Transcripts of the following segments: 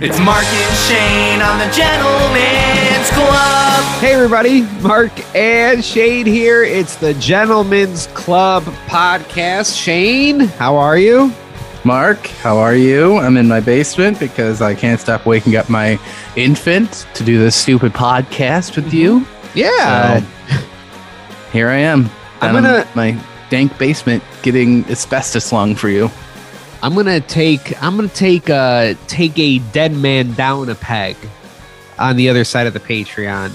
It's Mark and Shane on the Gentleman's Club. Hey, everybody. Mark and Shane here. It's the Gentleman's Club podcast. Shane, how are you? Mark, how are you? I'm in my basement because I can't stop waking up my infant to do this stupid podcast with you. Mm-hmm. Yeah. So, here I am. I'm in gonna- my dank basement getting asbestos lung for you. I'm gonna take I'm gonna take uh take a dead man down a peg on the other side of the Patreon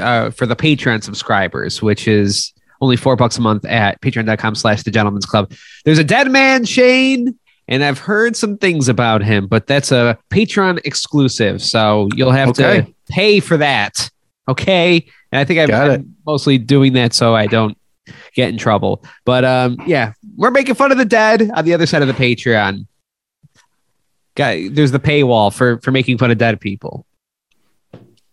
uh, for the Patreon subscribers, which is only four bucks a month at patreon.com slash the gentleman's club. There's a dead man, Shane, and I've heard some things about him, but that's a Patreon exclusive. So you'll have to pay for that. Okay. And I think I've been mostly doing that so I don't get in trouble. But um, yeah, we're making fun of the dead on the other side of the Patreon. Guy, there's the paywall for for making fun of dead people.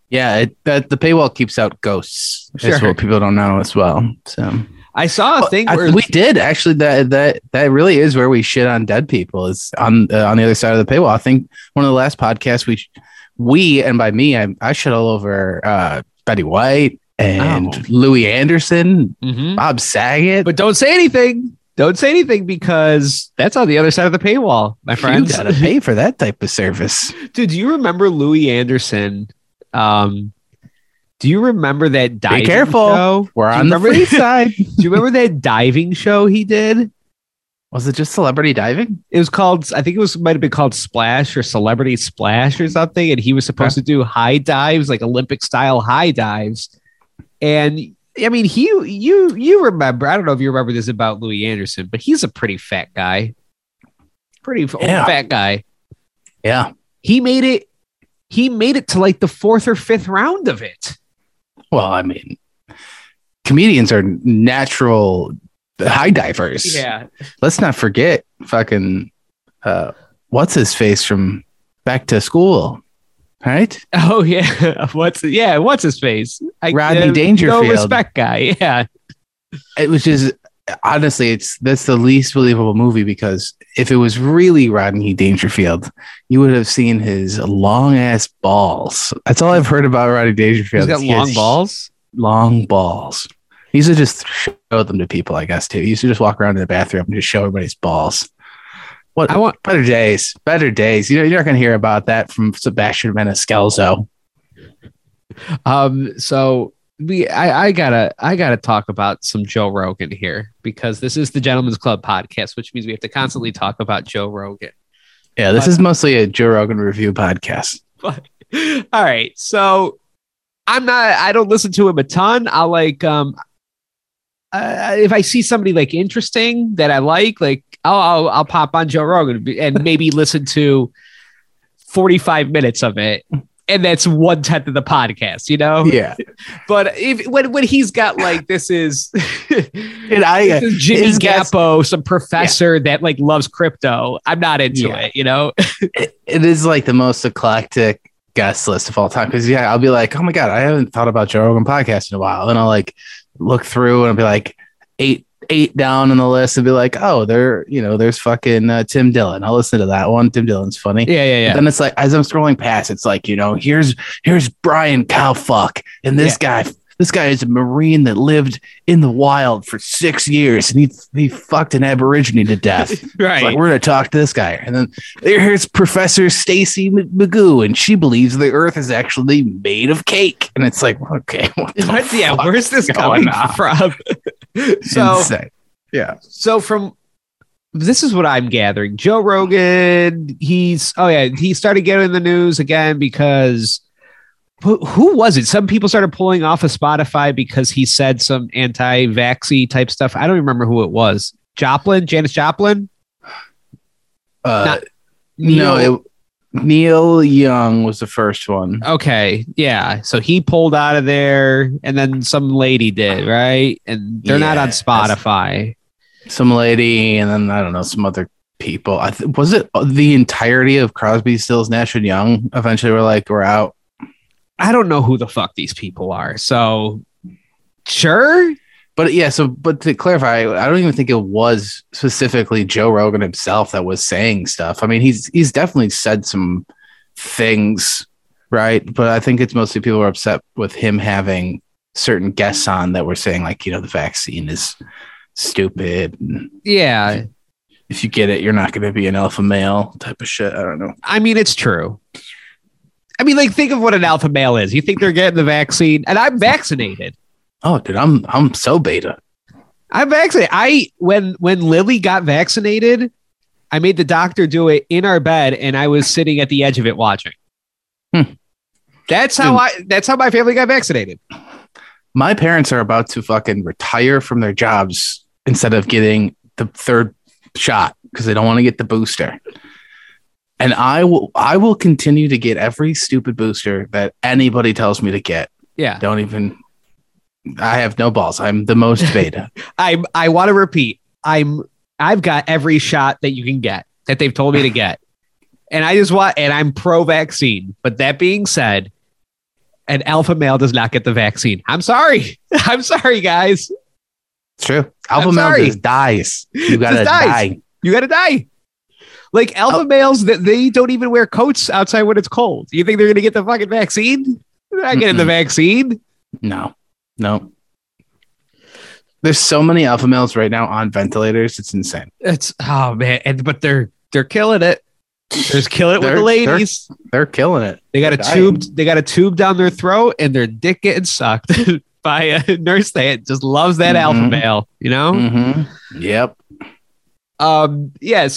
Yeah, it, that the paywall keeps out ghosts. That's Sure. what people don't know as well. So I saw a thing I- where we did actually. That that that really is where we shit on dead people. Is on uh, on the other side of the paywall. I think one of the last podcasts we we and by me I I shit all over uh, Betty White and Oh. Louie Anderson, Mhm. Bob Saget. but don't say anything. Don't say anything because that's on the other side of the paywall, my friend. you gotta pay for that type of service. Dude, do you remember Louie Anderson? Um, do you remember that diving careful. show? We're on the free side. Do you remember that diving show he did? Was it just celebrity diving? It was called, I think it was might have been called Splash or Celebrity Splash or something. And he was supposed to do high dives, like Olympic style high dives. And I mean, he you you remember? I don't know if you remember this about Louie Anderson, but he's a pretty fat guy, pretty Yeah. fat guy. Yeah. He made it. He made it to like the fourth or fifth round of it. Well, I mean, comedians are natural high divers. Yeah, let's not forget fucking uh what's his face from back to school right Oh yeah. What's yeah? What's his face? I, Rodney uh, No Dangerfield. respect guy. Yeah. it was just honestly it's that's the least believable movie because if it was really rodney dangerfield you would have seen his long ass balls that's all i've heard about rodney dangerfield He's got He long balls. long balls he used to just show them to people i guess too he used to just walk around in the bathroom and just show everybody's balls what I want. Better days, better days. You know, you're not going to hear about that from Sebastian Maniscalco. Um. So we, I, I gotta, I gotta talk about some Joe Rogan here because this is the Gentleman's Club podcast, which means we have to constantly talk about Joe Rogan. Yeah, this But- is mostly a Joe Rogan review podcast. But all right, so I'm not. I don't listen to him a ton. I'll like, um, uh, if I see somebody like interesting that I like, like I'll, I'll, I'll pop on Joe Rogan and maybe listen to 45 minutes of it. And that's one tenth of the podcast, you know. Yeah, But if when when he's got like this is and I this is Jimmy his guest- Gappo, some professor that like loves crypto. I'm not into Yeah. it, you know. it, it is like the most eclectic guest list of all time. Because yeah, I'll be like, oh my god, I haven't thought about Joe Rogan podcast in a while, and I'll like look through and be like eight eight down on the list and be like, oh, there, you know, there's fucking uh, Tim Dillon. I'll listen to that one. Tim Dillon's funny. Yeah, yeah, yeah. Then it's like as I'm scrolling past, it's like you know, here's here's Brian Cowfuck, and this guy, this guy is a marine that lived in the wild for six years, and he he fucked an aborigine to death. Right. like we're gonna talk to this guy, and then here's Professor Stacy M- Magoo, and she believes the Earth is actually made of cake, and it's like, okay, what the yeah, where's this is coming going on? from? so, Insane. yeah, so from this is what I'm gathering. Joe Rogan, he's oh yeah, he started getting the news again because who, was it? Some people started pulling off of Spotify because he said some anti-vaxxy type stuff. I don't remember who it was. Joplin, Janis Joplin. uh, Not- no, Neil- it, Neil Young was the first one. Okay, yeah. So he pulled out of there, and then some lady did, right? And they're not on Spotify. some lady, and then I don't know some other people. I th- was it the entirety of Crosby, Stills, Nash and Young. Eventually, we're like, we're out. I don't know who the fuck these people are. So sure. But yeah, so but to clarify, I don't even think it was specifically Joe Rogan himself that was saying stuff. I mean, he's he's definitely said some things, right? But I think it's mostly people are upset with him having certain guests on that were saying like, you know, the vaccine is stupid. Yeah, If you get it, you're not going to be an alpha male type of shit. I don't know. I mean it's true. I mean, like think of what an alpha male is. You think they're getting the vaccine, and I'm vaccinated. Oh, dude, I'm I'm so beta. I'm vaccinated. I when when Lily got vaccinated, I made the doctor do it in our bed, and I was sitting at the edge of it watching. Hmm. That's how I. That's how my family got vaccinated. My parents are about to fucking retire from their jobs instead of getting the third shot because they don't want to get the booster. And I will I will continue to get every stupid booster that anybody tells me to get. Yeah, Don't even I have no balls. I'm the most beta. I I want to repeat. I'm I've got every shot that you can get that they've told me to get, and I just want and I'm pro vaccine. But that being said, an alpha male does not get the vaccine. I'm sorry. I'm sorry, guys. It's true. Alpha I'm male sorry. just dies. You gotta dies. die. You got to die. Like alpha Oh. males, that they don't even wear coats outside when it's cold. You think they're going to get the fucking vaccine? They're not getting the Mm-mm. vaccine. No, no. There's so many alpha males right now on ventilators. It's insane. It's oh man, and but they're they're killing it. They're just killing it with They're- the they're- ladies. They're killing it. They got a They're tube. They got a tube down their throat, and their dick getting sucked by a nurse that just loves that alpha Mhm. male. You know. Mm-hmm. Yep. Um. Yes.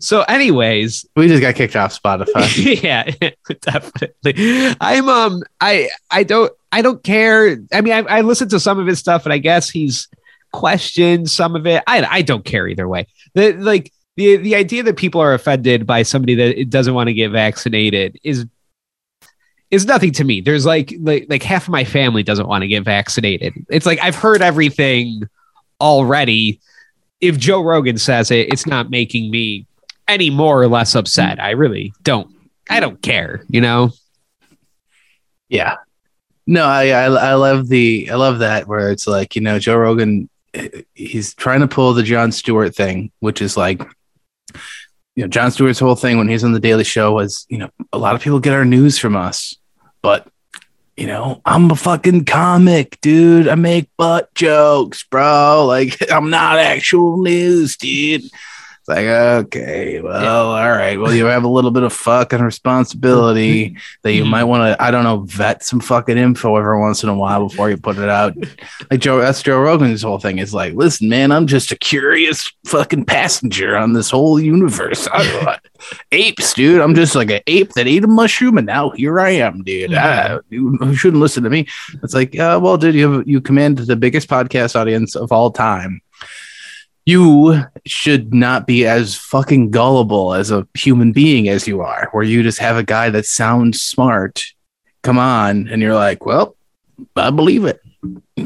so, anyways, We just got kicked off Spotify. yeah, definitely. I'm um. I I don't I don't care. I mean, I, I listened to some of his stuff, and I guess he's questioned some of it. I I don't care either way. The like the the idea that people are offended by somebody that doesn't want to get vaccinated is is nothing to me. There's like like like half of my family doesn't want to get vaccinated. It's like I've heard everything already. If Joe Rogan says it, it's not making me any more or less upset. I really don't. I don't care. You know. yeah. No, I, I I love the I love that where it's like you know Joe Rogan, he's trying to pull the Jon Stewart thing, which is like, you know, Jon Stewart's whole thing when he's on the Daily Show was you know a lot of people get our news from us, but you know I'm a fucking comic, dude. I make butt jokes, bro. Like I'm not actual news, dude. It's like okay, well, all right. Well, you have a little bit of fucking responsibility that you Mhm. might want to, I don't know, vet some fucking info every once in a while before you put it out. Like Joe, that's Joe Rogan's whole thing is like, listen, man, I'm just a curious fucking passenger on this whole universe. I, apes, dude. I'm just like an ape that ate a mushroom, and now here I am, dude. Ah, you, you shouldn't listen to me. It's like, uh, well, dude, you have, you command the biggest podcast audience of all time. You should not be as fucking gullible as a human being as you are, where you just have a guy that sounds smart come on, and you're like, well, I believe it.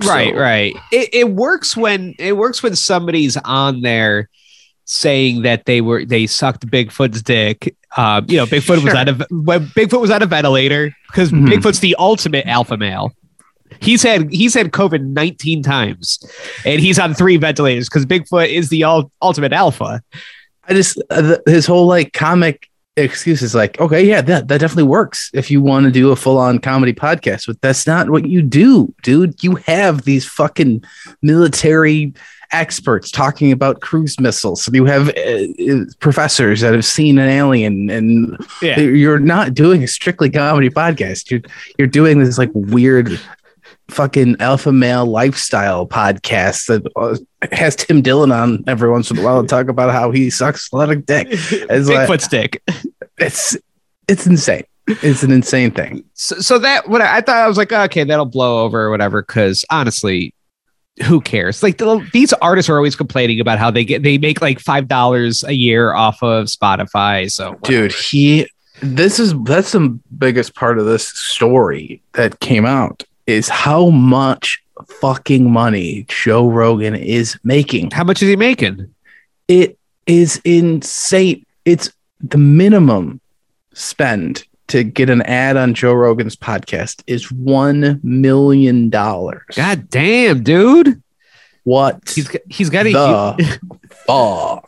right So- right it, it works when it works when somebody's on there saying that they were they sucked bigfoot's dick um you know bigfoot was Sure. on a when bigfoot was on a ventilator because Mhm. bigfoot's the ultimate alpha male he's had he's had covid 19 times and he's on three ventilators because bigfoot is the ul- ultimate alpha I just uh, his whole like comic excuse is like, okay, yeah, that that definitely works if you want to do a full on comedy podcast, but that's not what you do, dude. You have these fucking military experts talking about cruise missiles. You have uh, uh, professors that have seen an alien, and yeah you're not doing a strictly comedy podcast. You're you're doing this like weird. Fucking alpha male lifestyle podcast that uh, has Tim Dillon on every once in a while to talk about how he sucks a lot of dick. It's like- bigfoot's dick It's it's insane. It's an insane thing. so, so that what I, I thought I was like, okay, that'll blow over or whatever. Because honestly, who cares? Like the, these artists are always complaining about how they get they make like five dollars a year off of Spotify. So Dude, he this is that's the biggest part of this story that came out is how much fucking money Joe Rogan is making. how much is he making? It is insane. It's the minimum spend to get an ad on Joe Rogan's podcast is one million dollars. God damn, dude. what He's got- he's got a the fuck?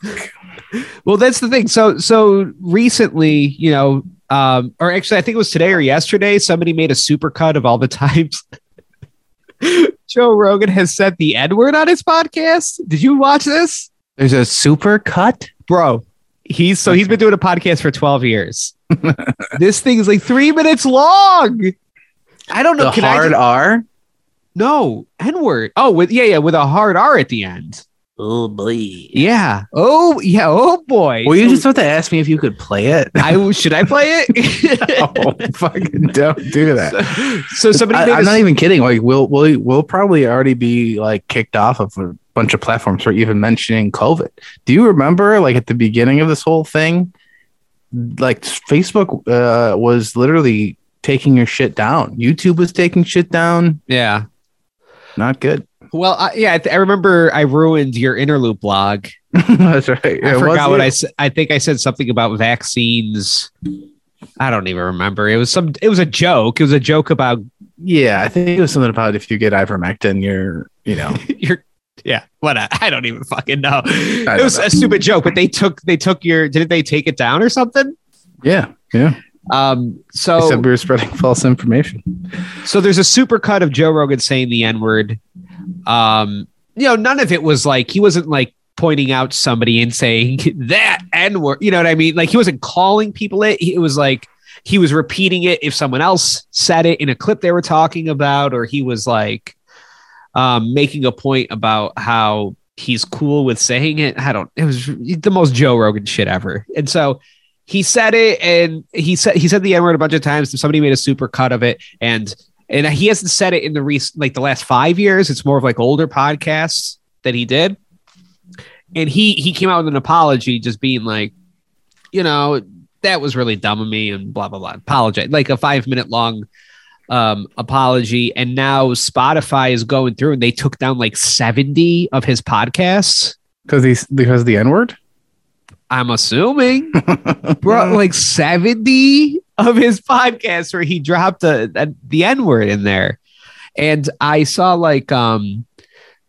well. That's the thing. So so recently, you know, um, or actually, I think it was today or yesterday. Somebody made a supercut of all the times Joe Rogan has said the N word on his podcast. Did you watch this, There's a super cut. bro? He's so he's been doing a podcast for twelve years. this thing is like three minutes long. I don't know. The can I hard just- R. no N word? Oh, with yeah, yeah, with a hard R at the end. Oh boy. Yeah. Oh yeah. Oh boy. Well, you So just have to ask me if you could play it. I should I play it? oh, fucking don't do that. so somebody I, made I'm a- not even kidding. Like we'll we'll we'll probably already be like kicked off of a bunch of platforms for even mentioning COVID. Do you remember like at the beginning of this whole thing, like Facebook uh, was literally taking your shit down. YouTube was taking shit down. yeah. Not good. Well, I, yeah, I, th- I remember I ruined your interloop blog. That's right. I forgot what. I said. I think I said something about vaccines. I don't even remember. It was some. It was a joke. It was a joke about Yeah, I think it was something about if you get ivermectin, you're you know you're, Yeah, what? I I don't even fucking know. It was know. a stupid joke, but they took they took your. Didn't they take it down or something? yeah yeah. Um. So said we were spreading false information. so there's a super cut of Joe Rogan saying the N word. Um, you know, none of it was like he wasn't like pointing out somebody and saying that N word. You know what I mean? Like he wasn't calling people it. It was like he was repeating it if someone else said it in a clip they were talking about, or he was like um, making a point about how he's cool with saying it. I don't. It was the most Joe Rogan shit ever. And so he said it, and he said he said the N word a bunch of times. Somebody made a super cut of it, and and he hasn't said it in the recent like the last five years. It's more of like older podcasts that he did, and he he came out with an apology, just being like, you know, that was really dumb of me, and blah blah blah. Apologize, like a five minute long um apology and now spotify is going through and they took down like 70 of his podcasts Because he's because of the N word? I'm assuming. Brought like 70 of his podcasts where he dropped a, a- the n-word in there. And i saw like um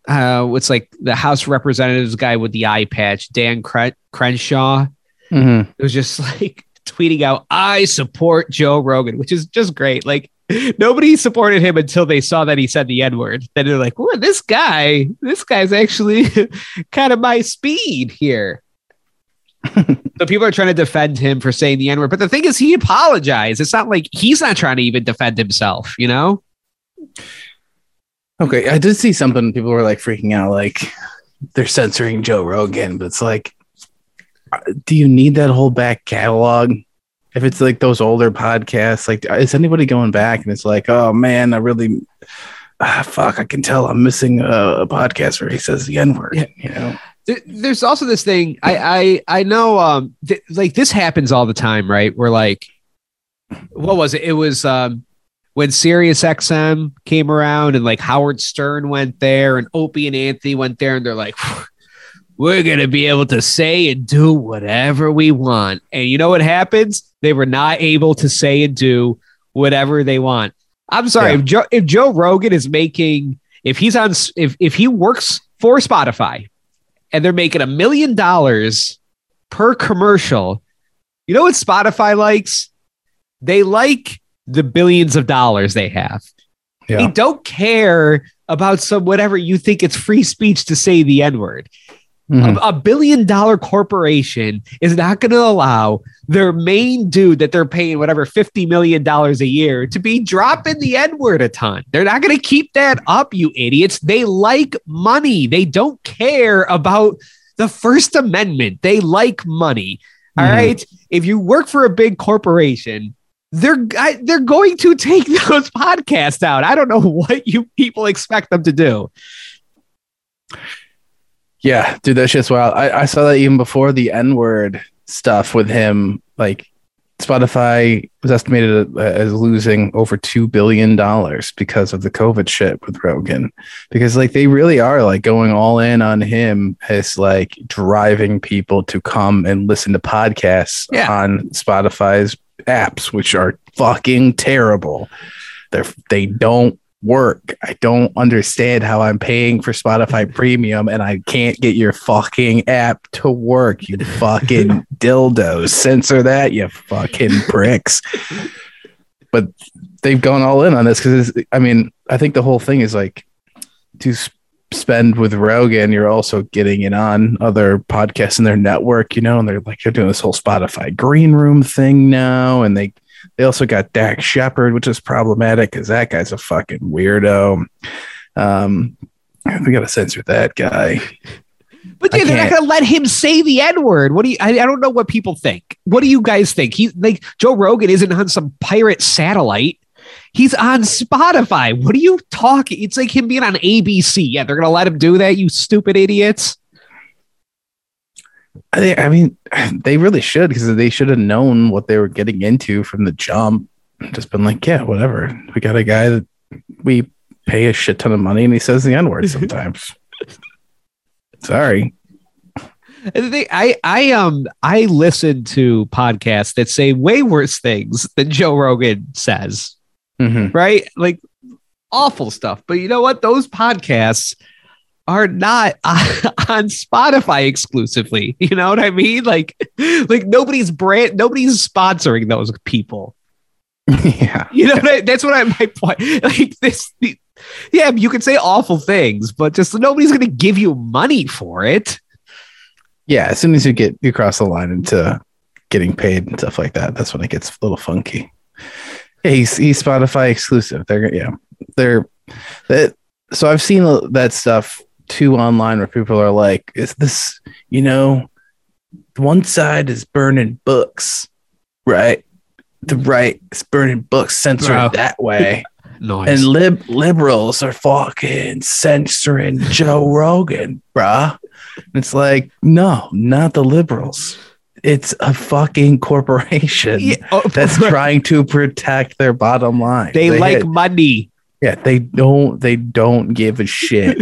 uh what's like the house representatives guy with the eye patch dan Cren- crenshaw. Mhm. it was just like tweeting out i support joe rogan which is just great. Like nobody supported him until they saw that he said the n-word. Then they're like well this guy this guy's actually kind of my speed here so people are trying to defend him for saying the n-word but the thing is he apologized it's not like he's not trying to even defend himself you know Okay, I did see something. People were like freaking out, like they're censoring Joe Rogan, but it's like, uh, do you need that whole back catalog? If it's like those older podcasts, like is anybody going back and it's like, oh man, I really, ah, fuck, I can tell I'm missing a, a podcast where he says the N word. Yeah. You know, there's also this thing i i i know um th- like this happens all the time right? Where like what was it? It was um when Sirius XM came around and like Howard Stern went there and Opie and Anthony went there and they're like we're going to be able to say and do whatever we want. And you know what happens? They were not able to say and do whatever they want. I'm sorry Yeah. if Joe if Joe Rogan is making if he's on if if he works for Spotify and they're making a million dollars per commercial. You know what Spotify likes? They like the billions of dollars they have. They don't care about some whatever you think it's free speech to say the N word. Mhm. A, a billion dollar corporation is not going to allow their main dude that they're paying whatever $50 million a year to be dropping the N word a ton. They're not going to keep that up, you idiots. They like money, they don't care about the First Amendment. They like money. All Mhm. right. If you work for a big corporation, they're I, they're going to take those podcasts out. I don't know what you people expect them to do. Yeah, dude, that shit's wild. I, I saw that even before the N word stuff with him. Like, Spotify was estimated as losing over two billion dollars because of the COVID shit with Rogan. Because like they really are like going all in on him as like driving people to come and listen to podcasts Yeah. on Spotify's apps, which are fucking terrible. They're they don't work. I don't understand how I'm paying for Spotify Premium and I can't get your fucking app to work. You fucking dildos. Censor that, you fucking pricks. But they've gone all in on this because I mean, I think the whole thing is like to s- spend with Rogan, you're also getting it on other podcasts in their network, you know, and they're like they're doing this whole Spotify green room thing now, and they they also got Dax Shepard, which is problematic because that guy's a fucking weirdo. Um, we gotta censor that guy. But yeah, they're not going to let him say the N word. What do you? I, I don't know what people think. What do you guys think? He like Joe Rogan isn't on some pirate satellite. He's on Spotify. What are you talking? It's like him being on ABC. Yeah, they're going to let him do that. You stupid idiots. I, think- I mean, they really should because they should have known what they were getting into from the jump. Just been like, yeah, whatever. We got a guy that we pay a shit ton of money and he says the N word sometimes. Sorry. And the I I um I listen to podcasts that say way worse things than Joe Rogan says. Mhm. right? Like awful stuff. But you know what? Those podcasts are not on Spotify exclusively. You know what I mean? Like, like nobody's brand, nobody's sponsoring those people. yeah. You know, what I, that's what I my point. Like this, yeah, you can say awful things, but just nobody's going to give you money for it. Yeah. As soon as you get you cross the line into getting paid and stuff like that, that's when it gets a little funky. Yeah, he's he's Spotify exclusive. They're yeah, they're that. So I've seen that stuff too online where people are like, "Is this you know, one side is burning books, right? The right is burning books, censor Bro. that way." Nice. And lib liberals are fucking censoring Joe Rogan, bruh. And It's like, no, not the liberals. It's a fucking corporation Yeah, oh, that's trying to protect their bottom line. they, like hit- money. yeah, they don't they don't give a shit,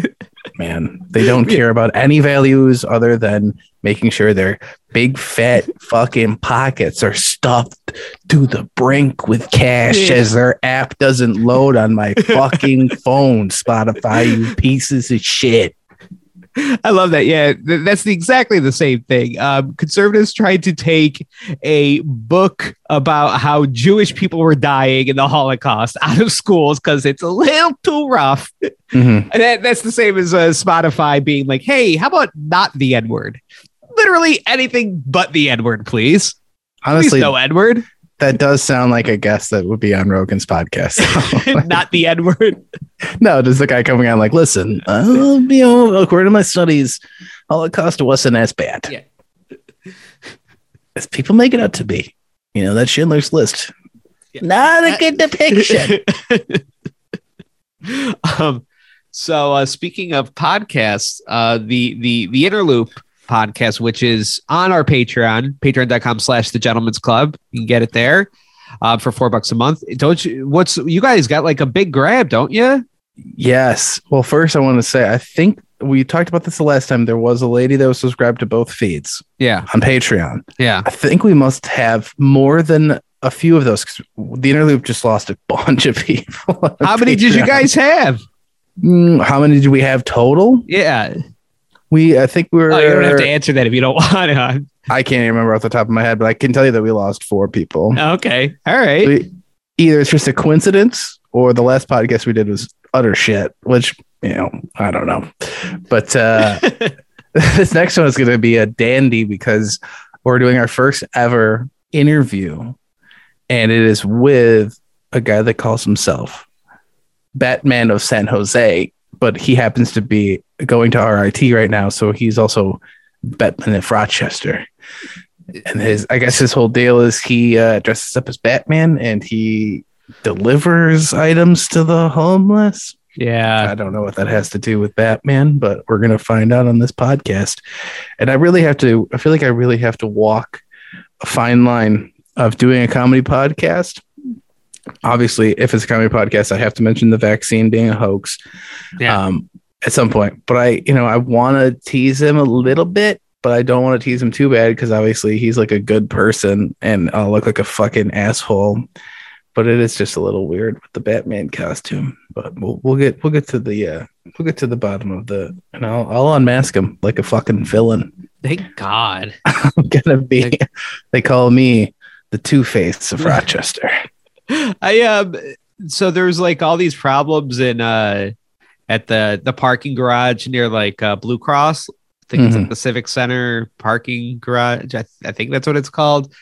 man. They don't care about any values other than making sure their big fat fucking pockets are stuffed to the brink with cash as their app doesn't load on my fucking phone, Spotify, you pieces of shit. I love that. Yeah, th- that's the, exactly the same thing. Um, conservatives tried to take a book about how Jewish people were dying in the Holocaust out of schools because it's a little too rough. Mhm. And that, that's the same as uh, Spotify being like, hey, how about not the N word? Literally anything but the N word, please. Honestly, please no N word, that does sound like a guest that would be on Rogan's podcast. not the N word. No, there's the guy coming on like, listen, uh, you know, according to my studies, Holocaust wasn't as bad Yeah. as people make it out to be. You know, that Schindler's List. Yeah. Not a good depiction. um, so uh, speaking of podcasts, uh, the the the Interloop podcast, which is on our Patreon, patreon.com slash the gentleman's club. You can get it there uh, for four bucks a month. Don't you what's you guys got like a big grab, don't you? yes. Well, first, I want to say, I think we talked about this the last time. There was a lady that was subscribed to both feeds Yeah. on Patreon. Yeah. I think we must have more than a few of those. 'cause The Interloop just lost a bunch of people. How many did you guys have? Mm, how many did we have total? Yeah. We, I think we were. Oh, you don't have to answer that if you don't want to. I can't remember off the top of my head, but I can tell you that we lost four people. Okay. All right. We- either it's just a coincidence or the last podcast we did was utter shit, which, you know, I don't know. But uh, this next one is going to be a dandy because we're doing our first ever interview, and it is with a guy that calls himself Batman of San Jose, but he happens to be going to RIT right now, so he's also Batman of Rochester. And his, I guess, his whole deal is he uh, dresses up as Batman and he delivers items to the homeless. yeah. I don't know what that has to do with Batman, but we're gonna find out on this podcast. And I really have to. I feel like I really have to walk a fine line of doing a comedy podcast. Obviously, if it's a comedy podcast, I have to mention the vaccine being a hoax. Yeah. Um, at some point, but I, you know, I want to tease him a little bit, but I don't want to tease him too bad because obviously he's like a good person, and I'll look like a fucking asshole but it is just a little weird with the Batman costume. But we'll we'll get we'll get to the uh we'll get to the bottom of the and I'll I'll unmask him like a fucking villain. Thank God. I'm gonna be. They call me the Two Face of Rochester. I um so there's like all these problems in uh at the the parking garage near like uh Blue Cross. I think it's Mhm. at the Civic Center parking garage. I, I think that's what it's called.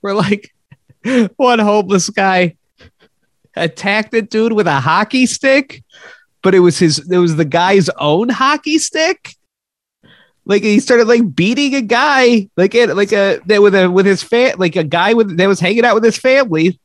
Where like one homeless guy attacked a dude with a hockey stick, but it was his it was the guy's own hockey stick. Like he started like beating a guy like it like a that with a with his fa- like a guy with that was hanging out with his family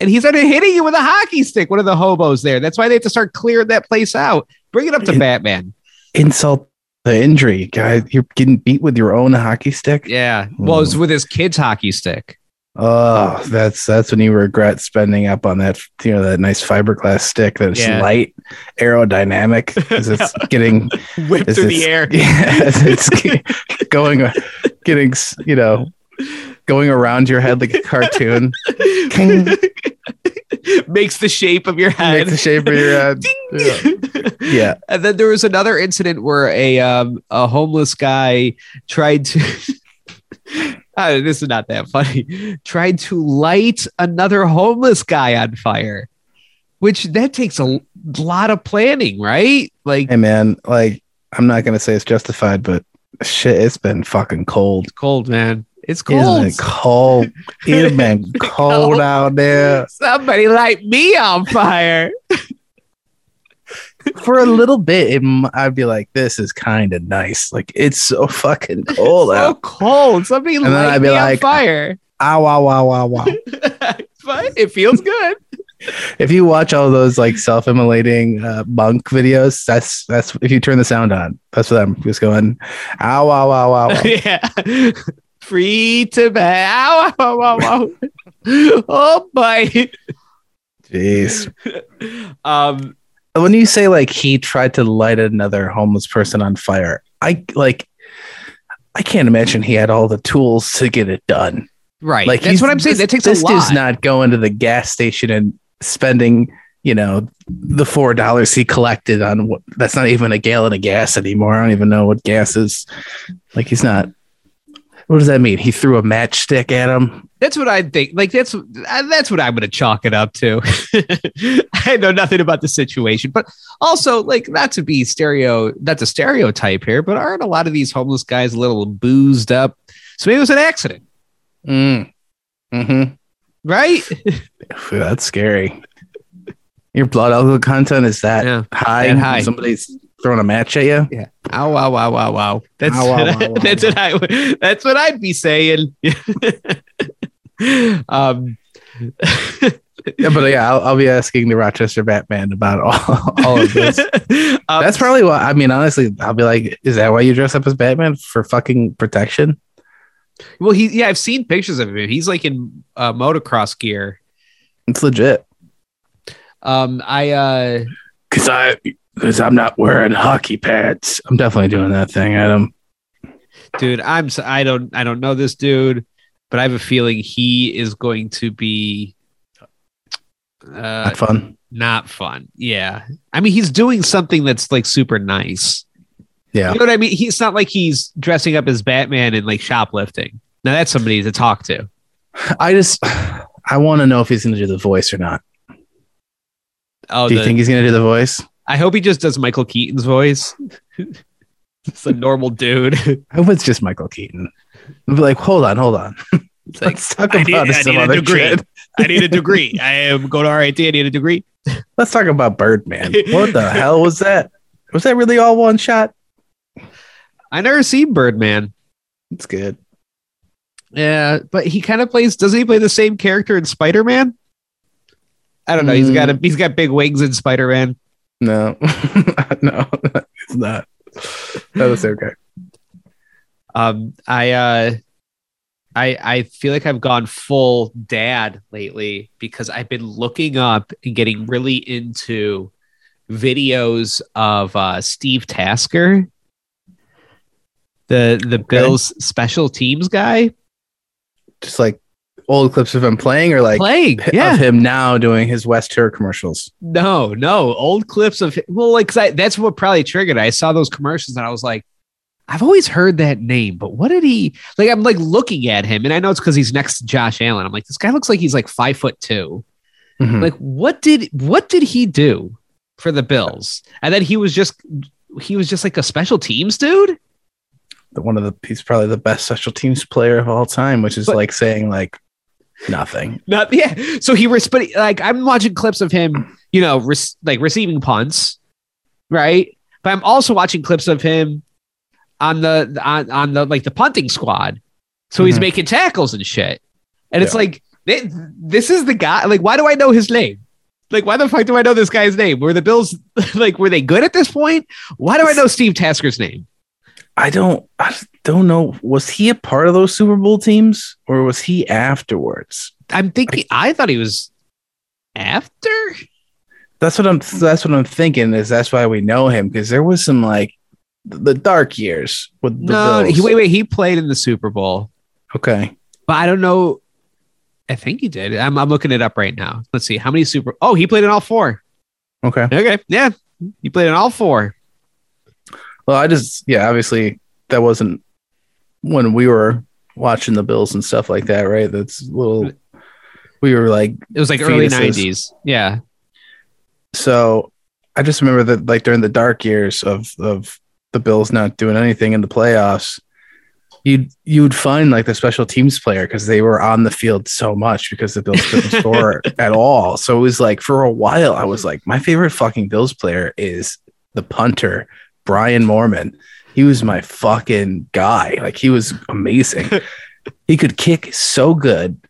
and he started hitting you with a hockey stick. One of the hobos there. That's why they have to start clearing that place out. Bring it up to It- Batman. Insult the injury, guy. You're getting beat with your own hockey stick. Yeah. Well, it was hmm. with his kid's hockey stick. Oh, that's that's when you regret spending up on that you know that nice fiberglass stick that's Yeah. light, aerodynamic, as it's getting Whipped through the air. Yeah, it's going, getting you know, going around your head like a cartoon. Makes the shape of your head. Makes the shape of your head. Yeah. Yeah. And then there was another incident where a um a homeless guy tried to this is not that funny. Tried to light another homeless guy on fire, which that takes a lot of planning, right? Like Hey man, like I'm not gonna say it's justified, but shit, it's been fucking cold. it's cold, man. It's Isn't cold. it cold? It's been cold out there. Somebody light me on fire. For a little bit, it, I'd be like, "This is kind of nice." Like it's so fucking cold so out. cold. Somebody then light I'd be me like- on fire. Ow, wow, wow, wow, wow. it's fine. It feels good. if you watch all those like self-immolating uh, monk videos, that's that's if you turn the sound on, that's what I'm just going. Ow, wow, wow, wow, wow. yeah. Free to bow. Wow, wow, wow. oh boy. Jeez. Um When you say like he tried to light another homeless person on fire, I like. I can't imagine he had all the tools to get it done. right. Like that's what I'm saying. This, that takes this a lot. dude's lot. not going to the gas station and spending, you know, the four dollars he collected on what that's not even a gallon of gas anymore. I don't even know what gas is. Like he's not. What does that mean? He threw a matchstick at him. That's what I think. Like that's that's what I'm going to chalk it up to. I know nothing about the situation, but also like not to be stereo, not to stereotype here, but aren't a lot of these homeless guys a little boozed up? So maybe it was an accident, Mm. Hmm. right? That's scary. Your blood alcohol content is that Yeah. high. That high. Somebody's throwing a match at you. Yeah. Ow, wow, wow, wow, wow. That's Ow, wow, wow, wow, that's what I would- that's what I'd be saying. um, Yeah, but yeah, I'll, I'll be asking the Rochester Batman about all, all of this. um, That's probably why. I mean, honestly, I'll be like, is that why you dress up as Batman for fucking protection? well. He yeah, I've seen pictures of him. He's like in uh, motocross gear. It's legit. Um, I uh, Cause I, cause I'm not wearing hockey pads. I'm definitely doing that thing, Adam. dude, I'm I don't I don't know this dude, but I have a feeling he is going to be uh Not fun. not fun. Yeah, I mean he's doing something that's like super nice. Yeah. You know what I mean? He's not like he's dressing up as Batman and like shoplifting. Now that's somebody to talk to. I just, I want to know if he's going to do the voice or not. Oh, do you the- think he's going to do the voice? I hope he just does Michael Keaton's voice. It's a normal dude. I hope it's just Michael Keaton. I'll be like, hold on, hold on. It's like, Let's talk I need- about I some need a other degree. shit. I need a degree. I am going to RIT. I need a degree. Let's talk about Birdman. What the hell was that? Was that really all one shot? I never seen Birdman. It's good. Yeah, but he kind of plays. Doesn't he play the same character in Spider Man? I don't know. He's got a, mm. he's got big wings in Spider Man. No, no, it's not. That was okay. Um, I uh, I I feel like I've gone full dad lately because I've been looking up and getting really into videos of uh, Steve Tasker, the the Bills special teams guy. Just like old clips of him playing or like playing. of Yeah. him now doing his West Tour commercials? No, no. Old clips of well, like I, that's what probably triggered. I saw those commercials and I was like, I've always heard that name, but what did he like? I'm like looking at him, and I know it's because he's next to Josh Allen. I'm like, this guy looks like he's like five foot two. Mhm. Like, what did what did he do for the Bills? And then he was just he was just like a special teams dude. The- One of the he's probably the best special teams player of all time, which is But- like saying like nothing. Not yeah. So he res- but like I'm watching clips of him, you know, res- like receiving punts, right? But I'm also watching clips of him on the on, on the like the punting squad. So he's Mhm. making tackles and shit. And it's like th- this is the guy. Like, why do I know his name? Like, why the fuck do I know this guy's name? Were the Bills like were they good at this point? Why do I know Steve Tasker's name? I don't I don't know. Was he a part of those Super Bowl teams or was he afterwards? I'm thinking. I thought he was after. That's what I'm that's what I'm thinking is that's why we know him because there was some like the dark years with the No, he, wait, wait. He played in the Super Bowl. Okay. but I don't know. I think he did. I'm, I'm looking it up right now. Let's see how many super. Oh, he played in all four. Okay. Okay, yeah, he played in all four. Well, I just yeah, obviously that wasn't when we were watching the Bills and stuff like that, right? That's a little we were like It was like early '90s. Yeah, so I just remember that like during the dark years of of the Bills not doing anything in the playoffs, you'd you would find like the special teams player because they were on the field so much because the Bills couldn't score at all. So it was like for a while I was like, my favorite fucking Bills player is the punter, Brian Moorman. He was my fucking guy. Like he was amazing. he could kick so good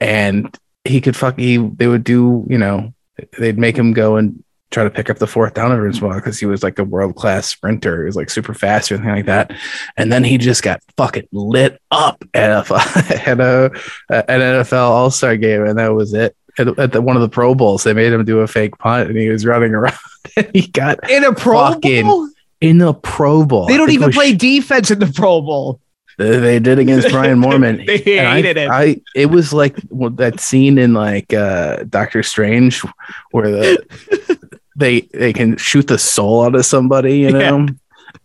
and he could fuck he they would do, you know, they'd make him go and try to pick up the fourth down every once in a while because he was like a world class sprinter. He was like super fast or anything like that. And then he just got fucking lit up at a at a an NFL All Star game, and that was it. At, at the, one of the Pro Bowls, they made him do a fake punt, and he was running around. and he got in a Pro Fucking- Bowl. In the Pro Bowl. They don't even play defense in the Pro Bowl. They did against Brian Moorman. They And I- hated him. I it was like well, that scene in like uh Doctor Strange where the they they can shoot the soul out of somebody, you know.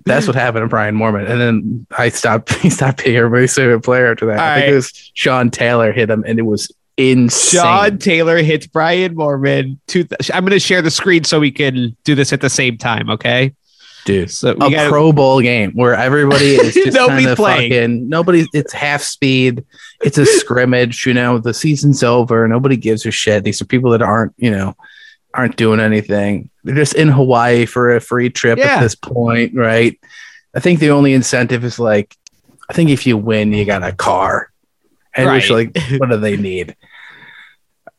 That's what happened to Brian Moorman. And then I stopped he stopped being everybody's favorite player after that. I think right. it was Sean Taylor hit him and it was insane. Sean Taylor hits Brian Moorman. Two, I'm going to share the screen so we can do this at the same time. Okay. Dude. So A we got Pro Bowl game where everybody is just kind of playing. fucking nobody. It's half speed. It's a scrimmage. You know, the season's over. Nobody gives a shit. These are people that aren't, you know, aren't doing anything. They're just in Hawaii for a free trip Yeah. at this point, right? I think the only incentive is like, I think if you win, you got a car. And Right. like, what do they need?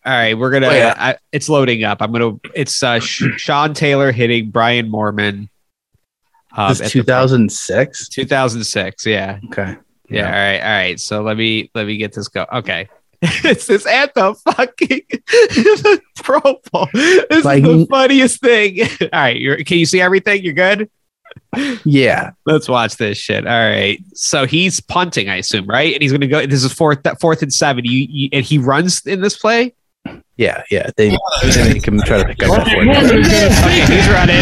All right, we're gonna. Oh, yeah. I, it's loading up. I'm gonna. It's uh, Sean Taylor hitting Brian Moorman. Um, this 2006. 2006. Yeah, Okay. yeah. All right, all right. So let me let me get this go. Okay, it's this at the fucking Pro Bowl. This Like- is the funniest thing. All right, you're, can you see everything? You're good. Yeah. Let's watch this shit. All right. So he's punting, I assume, right? And he's going to go. This is fourth, fourth and seven. You, you and he runs in this play. Yeah. Yeah. They, they make him try to pick up that Morgan fourth. is going to Okay, he's running.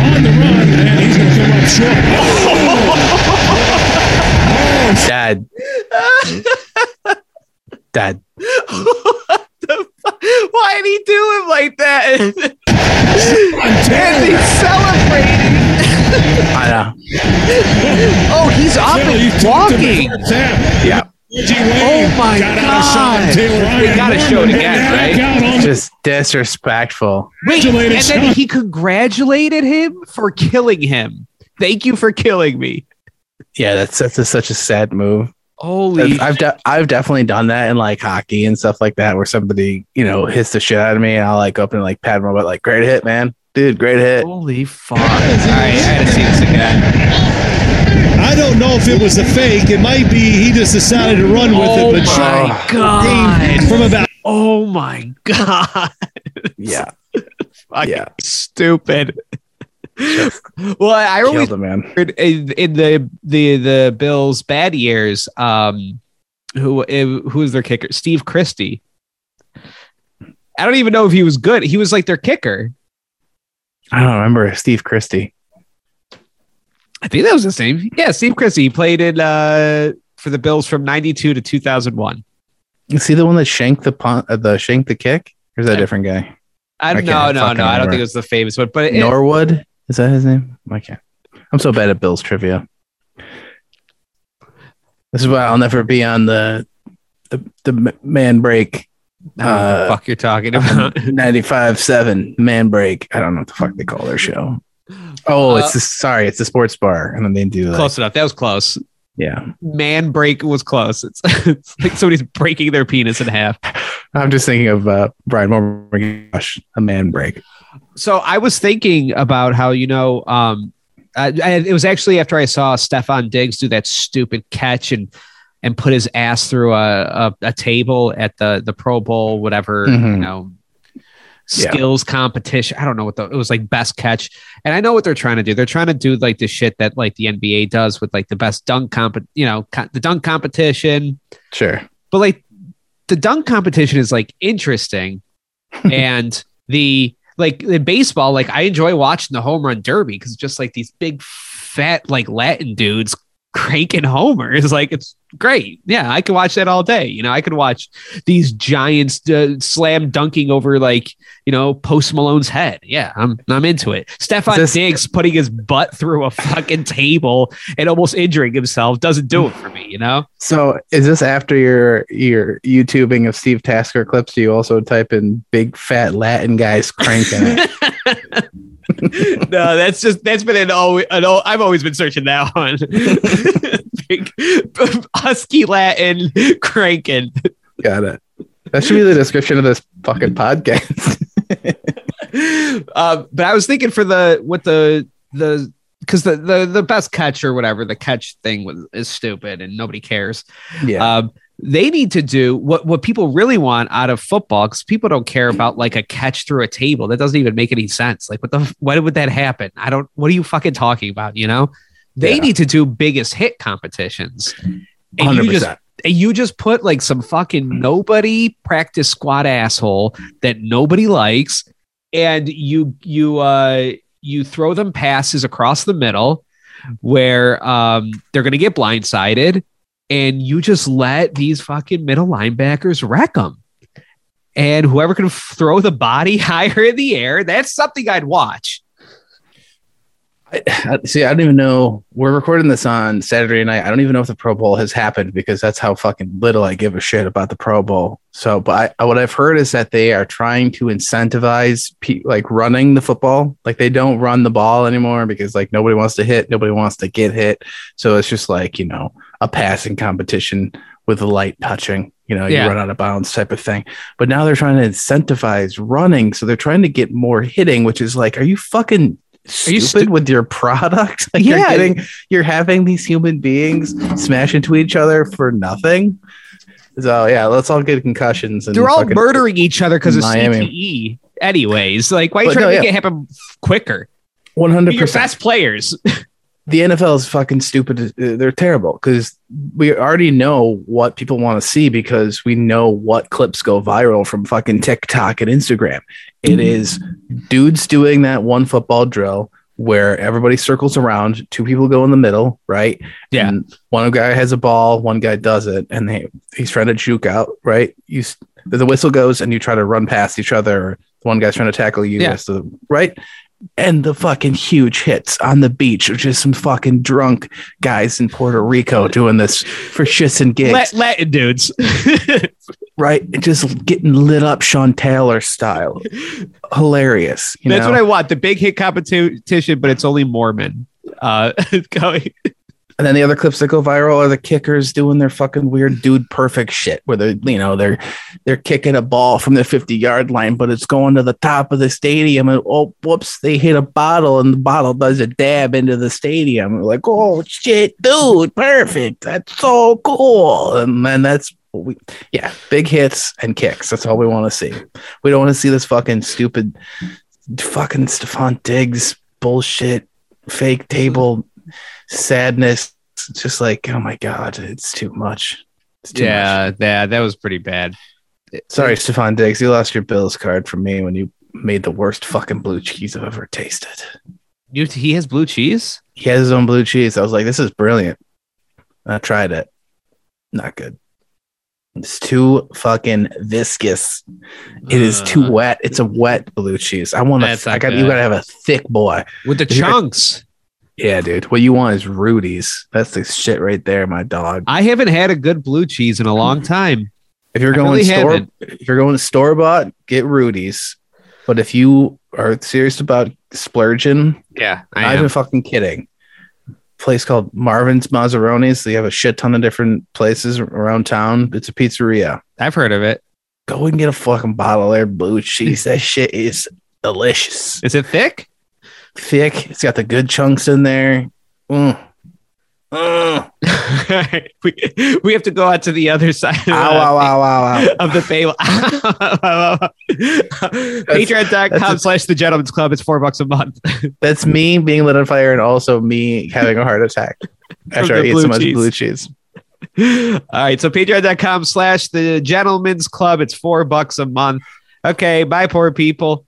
on the run, and he's going to come up short. Dad. Dad. what the fuck? Why did he do him like that? and he's celebrating. I know. Oh, he's up Taylor, and you walking. Yeah. Reggie Wayne Oh my got out of God. Taylor. We gotta show it again, right? that count on Just disrespectful. Wait, and Congratulations, then Sean. he congratulated him for killing him. Thank you for killing me. Yeah, that's that's a, such a sad move. Holy That's- I've de- I've definitely done that in like hockey and stuff like that, where somebody you know hits the shit out of me, and I'll like open like pat them about like great hit, man, dude, great hit. Holy fuck. All right, I gotta see this again. I don't know if it was a fake. It might be he just decided to run with Oh it, but my Sean god. from about Oh my god. Yeah, Yeah. stupid. well, I always killed him, man. heard in, in the the the Bills' bad years, um, who eh, who is their kicker? Steve Christie. I don't even know if he was good. He was like their kicker. I don't remember Steve Christie. I think that was his name. Yeah, Steve Christie. He played in uh, for the Bills from '92 to 2001. Is he the one that shanked the punt, uh, the shanked the kick, or is that a different guy? I I don't know, no, fucking no. I don't think it was the famous one, but it, Norwood is that his name? I can't. I'm so bad at Bills trivia. This is why I'll never be on the the the man break I don't know what the uh, fuck you're talking about. 95 7 man break. I don't know what the fuck they call their show. Oh, Uh, it's the, sorry, it's the sports bar, and then they do like, close enough. That was close. yeah. Man break was close. It's, it's like somebody's breaking their penis in half. I'm just thinking of uh, Brian Moore. Gosh, a man break. So I was thinking about how you know, um, I, I, it was actually after I saw Stefon Diggs do that stupid catch and and put his ass through a a, a table at the the Pro Bowl, whatever you Mhm. Know. Yeah. Skills competition. I don't know what the it was like best catch, and I know what they're trying to do. They're trying to do like the shit that like the NBA does with like the best dunk comp, you know, co- the dunk competition. Sure. but like the dunk competition is like interesting and the like in baseball like i enjoy watching the home run derby because just like these big fat like latin dudes cranking homers like it's great. Yeah i could watch that all day. You know i could watch these giants uh, slam dunking over like you know post malone's head. Yeah i'm i'm into it. Stefon this- diggs putting his butt through a fucking table and almost injuring himself doesn't do it for me you know? So is this after your your YouTubing of Steve Tasker clips? Do you also type in big fat Latin guys cranking it? no, that's just that's been an always an al- I've always been searching that one. Husky Latin cranking. Got it. That should be the description of this fucking podcast. Uh, but I was thinking for the what the the because the, the the best catch or whatever the catch thing was is stupid and nobody cares. yeah. Um, they need to do what what people really want out of football because people don't care about like a catch through a table. That doesn't even make any sense. Like, what the why would that happen? I don't. What are you fucking talking about? You know, they Yeah. need to do biggest hit competitions. And Hundred you just you just put like some fucking nobody practice squad asshole that nobody likes, and you you uh you throw them passes across the middle where um they're gonna get blindsided, and you just let these fucking middle linebackers wreck them. And whoever can throw the body higher in the air, that's something I'd watch. I- See, I don't even know. We're recording this on Saturday night. I don't even know if the Pro Bowl has happened because that's how fucking little I give a shit about the Pro Bowl. So, but I, what I've heard is that they are trying to incentivize pe- like running the football. Like they don't run the ball anymore because like nobody wants to hit, nobody wants to get hit. So it's just like you know a passing competition with light touching. You know, Yeah. you run out of bounds type of thing. But now they're trying to incentivize running, so they're trying to get more hitting, which is like, are you fucking Are you stupid stu- with your product? Like Yeah. you're getting you're having these human beings smash into each other for nothing. So yeah, let's all get concussions and They're all murdering each other because of Miami. CTE, anyways. Like, why are you But trying no, to make yeah. it happen quicker? One hundred Your percent. fast players. The NFL is fucking stupid. They're terrible because we already know what people want to see because we know what clips go viral from fucking TikTok and Instagram. It is dudes doing that one football drill where everybody circles around, two people go in the middle, right? Yeah. And one guy has a ball, one guy doesn't, and they he's trying to juke out, right? You the whistle goes and you try to run past each other. Or one guy's trying to tackle you, Yeah. so, right? And the fucking huge hits on the beach, which is some fucking drunk guys in Puerto Rico doing this for shits and gigs, Latin dudes. right? Just getting lit up Sean Taylor style. Hilarious. You That's know? what I want. The big hit competition, but it's only Mormon. Uh, going. And then the other clips that go viral are the kickers doing their fucking weird dude perfect shit where they're, you know, they're they're kicking a ball from the 50 yard line, but it's going to the top of the stadium. And oh, whoops, they hit a bottle and the bottle does a dab into the stadium. We're like, oh shit, dude, perfect. That's so cool. And then that's we yeah, big hits and kicks. That's all we want to see. We don't want to see this fucking stupid fucking Stefon Diggs bullshit, fake table sadness. It's just like, oh my god, it's too much. It's too much. Yeah, yeah, that was pretty bad. Sorry, Stefon Diggs. You lost your Bills card from me when you made the worst fucking blue cheese I've ever tasted. You, he has blue cheese. He has his own blue cheese. I was like, this is brilliant. I tried it. Not good. It's too fucking viscous. It is too Uh, wet. It's a wet blue cheese. I want to. I got. You gotta have a thick boy. with the chunks. Yeah, dude. What you want is Rudy's. That's the shit right there, my dog. I haven't had a good blue cheese in a long time. If you're going really store, haven't. if you're going store bought, get Rudy's. But if you are serious about splurging, Yeah, not even fucking kidding. Place called Marvin's Mazzaronis. They have a shit ton of different places around town. It's a pizzeria. I've heard of it. Go and get a fucking bottle of their blue cheese. That shit is delicious. Is it thick? Thick. It's got the good chunks in there. Mm. Mm. we, we have to go out to the other side of, Ow, ow, ow, ow, ow. of the table. Patreon.com slash the gentleman's club. It's four bucks a month. That's me being lit on fire and also me having a heart attack after I the ate so much cheese. blue cheese. All right. So patreon.com slash the gentleman's club. It's four bucks a month. Okay. Bye, poor people.